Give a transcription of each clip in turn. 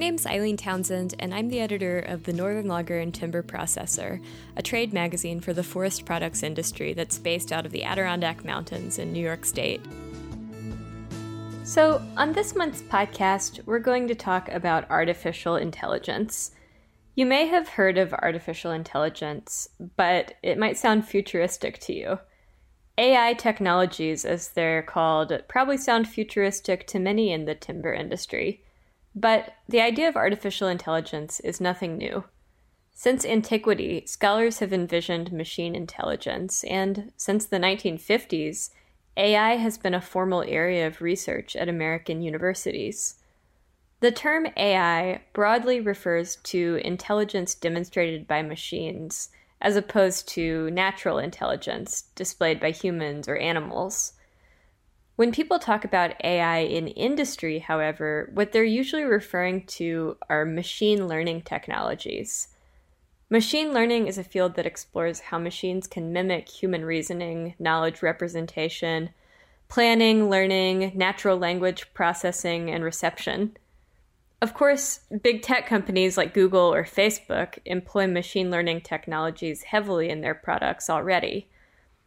name's Eileen Townsend, and I'm the editor of the Northern Logger and Timber Processor, a trade magazine for the forest products industry that's based out of the Adirondack Mountains in New York State. So, on this month's podcast, we're going to talk about artificial intelligence. You may have heard of artificial intelligence, but it might sound futuristic to you. AI technologies, as they're called, probably sound futuristic to many in the timber industry. But the idea of artificial intelligence is nothing new. Since antiquity, scholars have envisioned machine intelligence, and since the 1950s, AI has been a formal area of research at American universities. The term AI broadly refers to intelligence demonstrated by machines, as opposed to natural intelligence displayed by humans or animals. When people talk about AI in industry, however, what they're usually referring to are machine learning technologies. Machine learning is a field that explores how machines can mimic human reasoning, knowledge representation, planning, learning, natural language processing, and reception. Of course, big tech companies like Google or Facebook employ machine learning technologies heavily in their products already.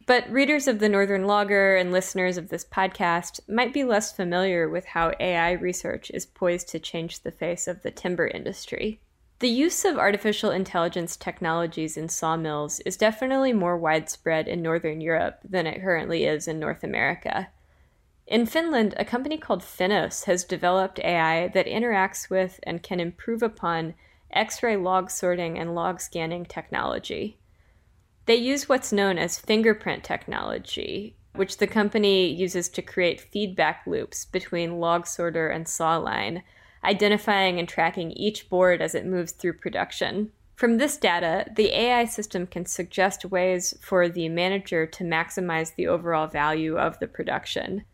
But readers of the Northern Logger and listeners of this podcast might be less familiar with how AI research is poised to change the face of the timber industry. The use of artificial intelligence technologies in sawmills is definitely more widespread in Northern Europe than it currently is in North America. In Finland, a company called Finnos has developed AI that interacts with and can improve upon X ray log sorting and log scanning technology. They use what's known as fingerprint technology, which the company uses to create feedback loops between log sorter and saw line, identifying and tracking each board as it moves through production. From this data, the AI system can suggest ways for the manager to maximize the overall value of the production.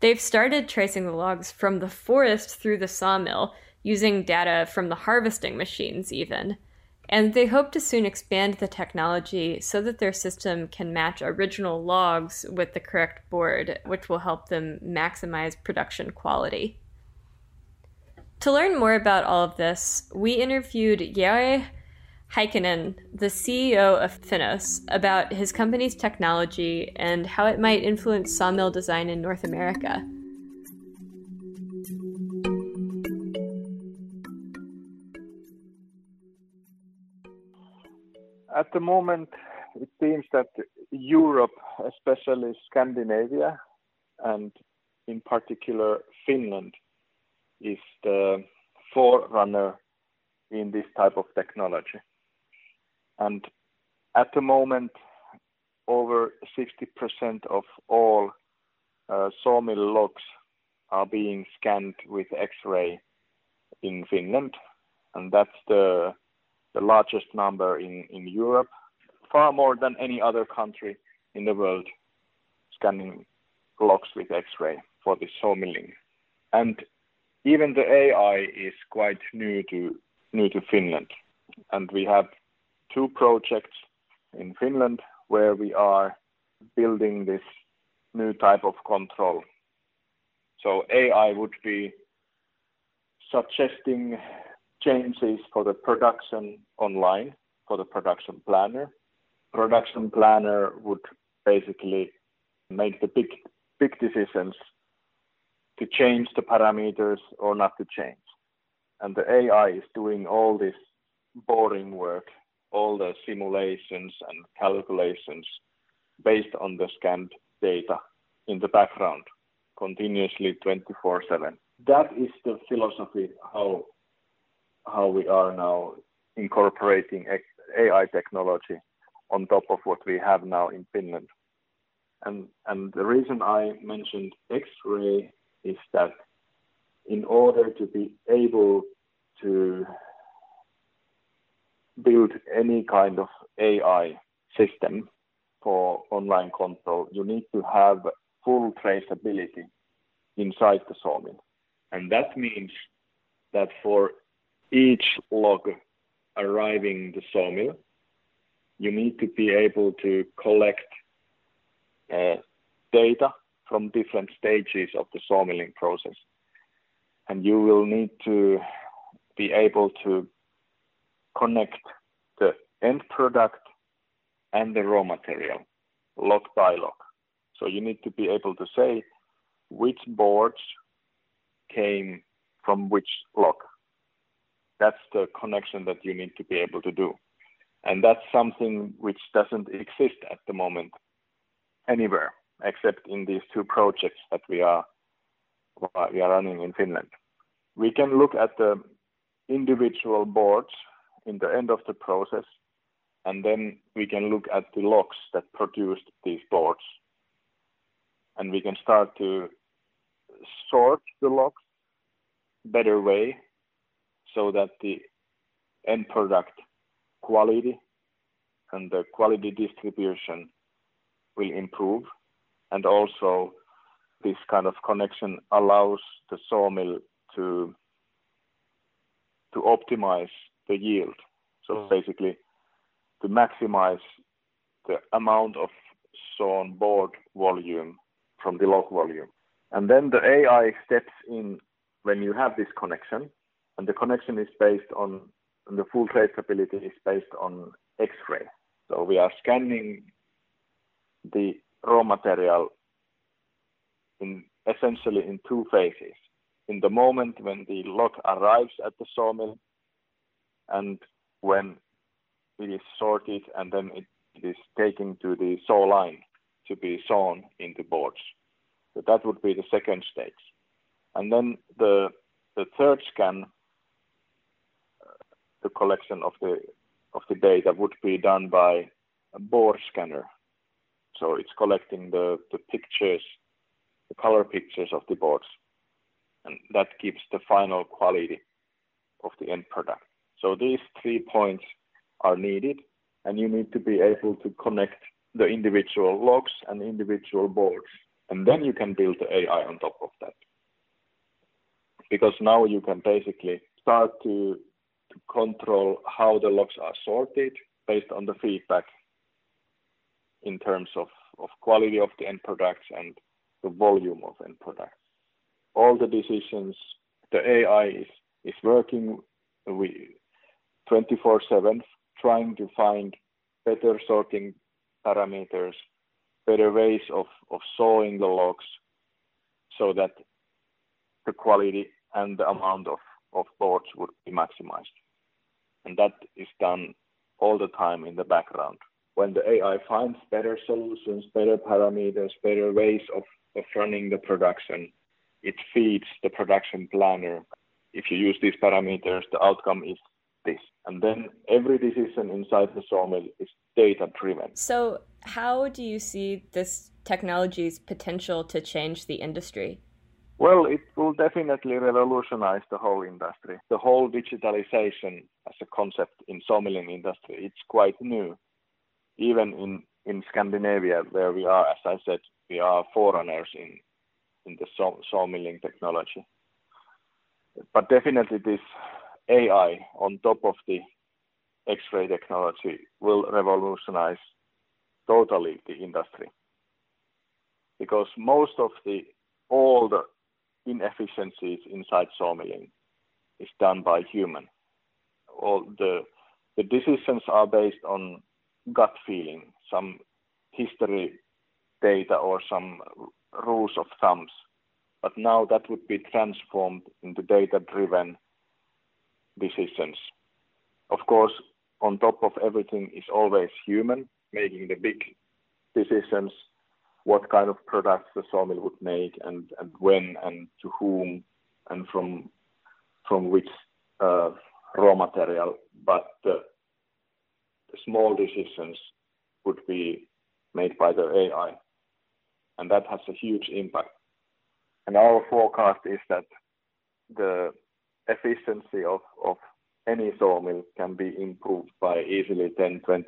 They've started tracing the logs from the forest through the sawmill using data from the harvesting machines, even and they hope to soon expand the technology so that their system can match original logs with the correct board, which will help them maximize production quality. To learn more about all of this, we interviewed Jari Heikkinen, the CEO of Finnos, about his company's technology and how it might influence sawmill design in North America. At the moment, it seems that Europe, especially Scandinavia, and in particular Finland, is the forerunner in this type of technology. And at the moment, over 60% of all uh, sawmill logs are being scanned with X-ray in Finland, and that's the the largest number in, in Europe, far more than any other country in the world scanning blocks with X-ray for the sawmilling. And even the AI is quite new to new to Finland. And we have two projects in Finland where we are building this new type of control. So AI would be suggesting changes for the production online for the production planner. Production planner would basically make the big big decisions to change the parameters or not to change. And the AI is doing all this boring work, all the simulations and calculations based on the scanned data in the background continuously 24 7. That is the philosophy how how we are now incorporating AI technology on top of what we have now in Finland. And, and the reason I mentioned X-ray is that in order to be able to build any kind of AI system for online control, you need to have full traceability inside the sawmill. And that means that for each log arriving the sawmill, you need to be able to collect uh, data from different stages of the sawmilling process. And you will need to be able to connect the end product and the raw material log by log. So you need to be able to say which boards came from which log. That's the connection that you need to be able to do. And that's something which doesn't exist at the moment anywhere except in these two projects that we are we are running in Finland. We can look at the individual boards in the end of the process and then we can look at the logs that produced these boards and we can start to sort the logs better way so that the end product quality and the quality distribution will improve. And also this kind of connection allows the sawmill to to optimize the yield. So mm. basically to maximize the amount of sawn board volume from the log volume. And then the ai steps in when you have this connection and the connection is based on and the full traceability is based on X-ray. So we are scanning the raw material in essentially in two phases. In the moment when the log arrives at the sawmill and when it is sorted and then it is taken to the saw line to be sawn into boards. So that would be the second stage. And then the the third scan the collection of the of the data would be done by a board scanner. So it's collecting the, the pictures, the color pictures of the boards. And that gives the final quality of the end product. So these three points are needed and you need to be able to connect the individual logs and individual boards. And then you can build the AI on top of that. Because now you can basically start to to control how the logs are sorted based on the feedback in terms of, of quality of the end products and the volume of end products. All the decisions, the AI is, is working we 24/7, trying to find better sorting parameters, better ways of, of sawing the logs so that the quality and the amount of of boards would be maximized. And that is done all the time in the background. When the AI finds better solutions, better parameters, better ways of, of running the production, it feeds the production planner. If you use these parameters, the outcome is this. And then every decision inside the sawmill is data driven. So, how do you see this technology's potential to change the industry? Well, it will definitely revolutionize the whole industry. The whole digitalization as a concept in sawmilling industry, it's quite new. Even in, in Scandinavia, where we are, as I said, we are forerunners in, in the saw, sawmilling technology. But definitely this AI on top of the X-ray technology will revolutionize totally the industry. Because most of the all the inefficiencies inside sawmilling is done by human. All the the decisions are based on gut feeling, some history data or some rules of thumbs. But now that would be transformed into data driven decisions. Of course, on top of everything is always human making the big decisions what kind of products the sawmill would make and, and when and to whom and from from which uh, raw material, but the, small decisions would be made by the AI, and that has a huge impact. And our forecast is that the efficiency of, of any sawmill can be improved by easily 10 20%,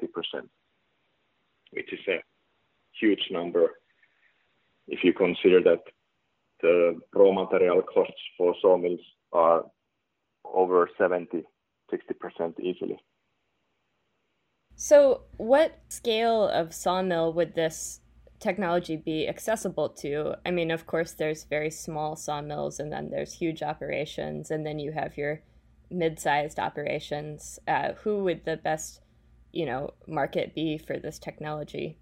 which is a huge number if you consider that the raw material costs for sawmills are over 70 60% easily. So, what scale of sawmill would this technology be accessible to? I mean, of course, there's very small sawmills, and then there's huge operations, and then you have your mid-sized operations, uh, who would the best, you know, market be for this technology?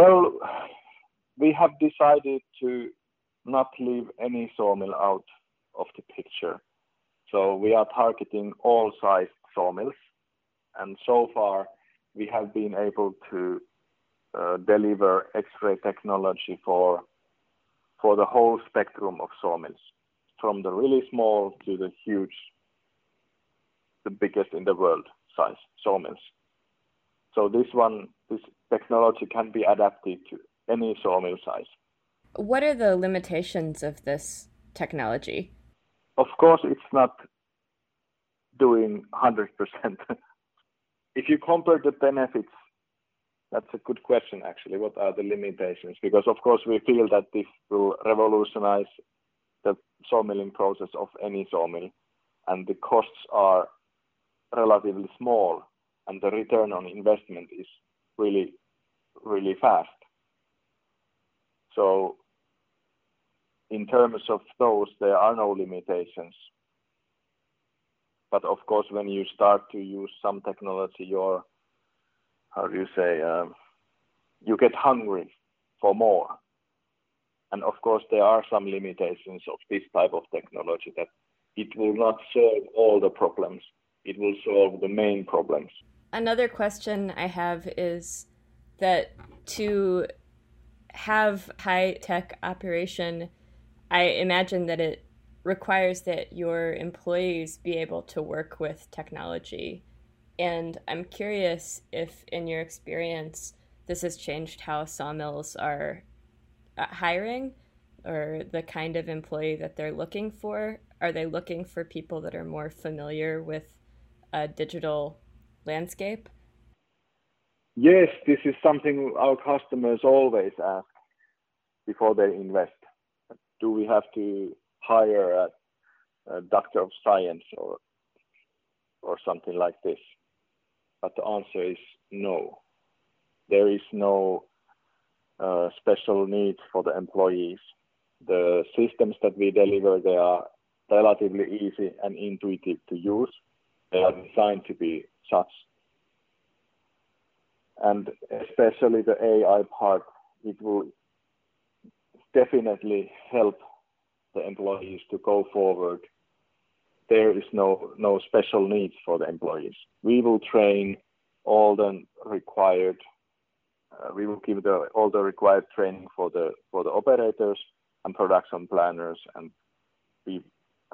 Well, we have decided to not leave any sawmill out of the picture. So we are targeting all sized sawmills, and so far we have been able to uh, deliver X-ray technology for for the whole spectrum of sawmills, from the really small to the huge, the biggest in the world size sawmills. So this one, this technology can be adapted to any sawmill size. What are the limitations of this technology? Of course, it's not doing 100%. if you compare the benefits, that's a good question actually. What are the limitations? Because of course we feel that this will revolutionize the sawmilling process of any sawmill and the costs are relatively small and the return on investment is really, really fast. So in terms of those, there are no limitations. But of course, when you start to use some technology, you're, how do you say, um, you get hungry for more. And of course, there are some limitations of this type of technology that it will not solve all the problems. It will solve the main problems. Another question I have is that to have high tech operation, I imagine that it requires that your employees be able to work with technology. And I'm curious if, in your experience, this has changed how sawmills are uh, hiring or the kind of employee that they're looking for. Are they looking for people that are more familiar with a digital landscape? Yes, this is something our customers always ask before they invest. Do we have to hire a, a doctor of science or or something like this? But the answer is no. There is no uh, special needs for the employees. The systems that we deliver, they are relatively easy and intuitive to use. They are designed to be such. And especially the AI part, it will definitely help the employees to go forward. There is no no special needs for the employees. We will train all the required. Uh, we will give the all the required training for the for the operators and production planners, and we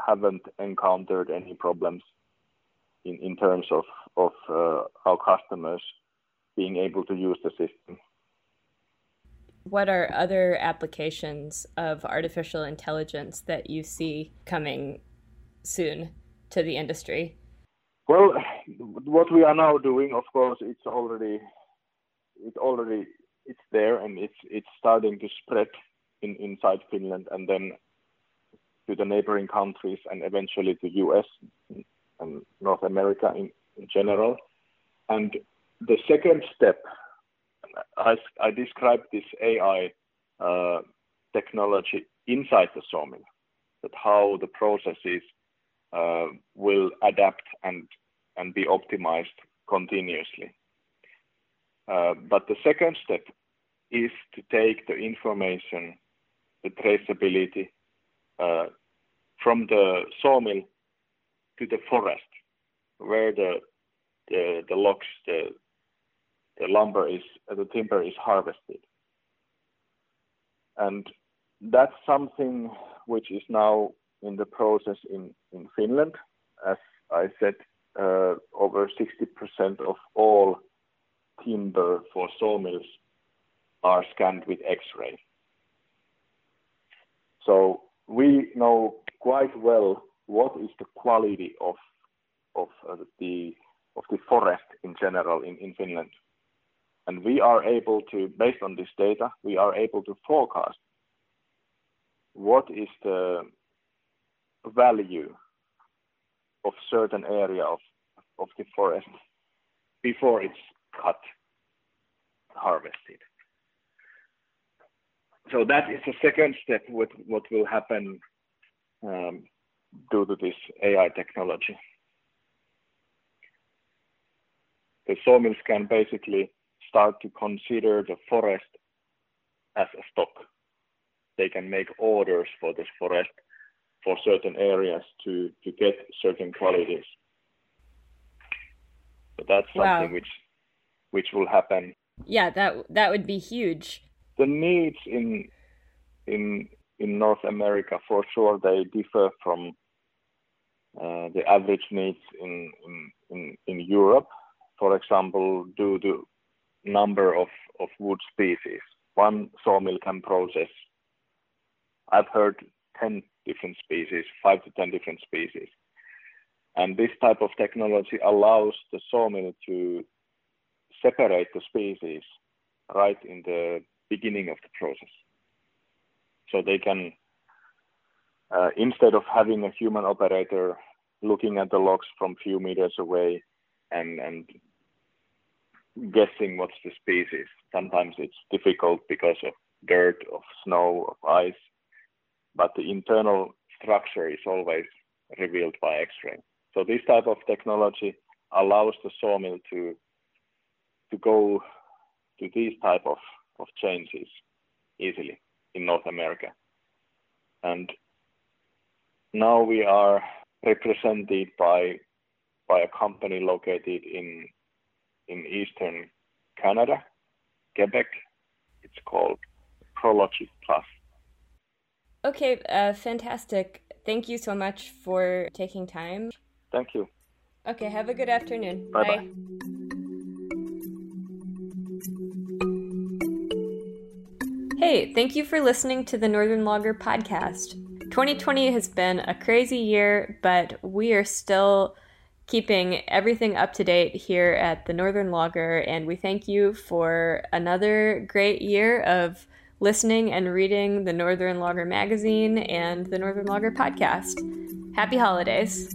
haven't encountered any problems in, in terms of of uh, our customers being able to use the system what are other applications of artificial intelligence that you see coming soon to the industry? Well, what we are now doing, of course, it's already it already it's there and it's it's starting to spread in inside Finland and then to the neighboring countries and eventually to US and North America in, in general. And the second step I, I described this AI uh, technology inside the sawmill, that how the processes uh, will adapt and, and be optimized continuously. Uh, but the second step is to take the information, the traceability uh, from the sawmill to the forest, where the the, the logs, the, the lumber is the timber is harvested and that's something which is now in the process in, in Finland. As I said, uh, over 60% of all timber for sawmills are scanned with X-ray. So we know quite well what is the quality of of uh, the of the forest in general in, in Finland. And we are able to, based on this data, we are able to forecast what is the value of certain area of, of the forest before it's cut, harvested. So that is the second step with what will happen um, due to this AI technology. The sawmills can basically start to consider the forest as a stock. They can make orders for this forest for certain areas to, to get certain qualities. So that's something wow. which which will happen. Yeah, that that would be huge. The needs in in in North America for sure they differ from uh, the average needs in, in, in, in Europe. For example, due to number of, of wood species, one sawmill can process. I've heard 10 different species, five to 10 different species. And this type of technology allows the sawmill to separate the species right in the beginning of the process. So they can, uh, instead of having a human operator looking at the logs from few meters away and, and guessing what's the species, sometimes it's difficult because of dirt, of snow, of ice, but the internal structure is always revealed by X-ray. So this type of technology allows the sawmill to to go to these type of, of changes easily in North America. And now we are represented by by a company located in in eastern Canada, Quebec. It's called Prologic Plus. Okay, uh, fantastic. Thank you so much for taking time. Thank you. Okay, have a good afternoon. Bye-bye. Bye. Hey, thank you for listening to the Northern Logger podcast. 2020 has been a crazy year, but we are still keeping everything up to date here at the Northern Logger, and we thank you for another great year of listening and reading the Northern Logger magazine and the Northern Logger podcast. Happy holidays!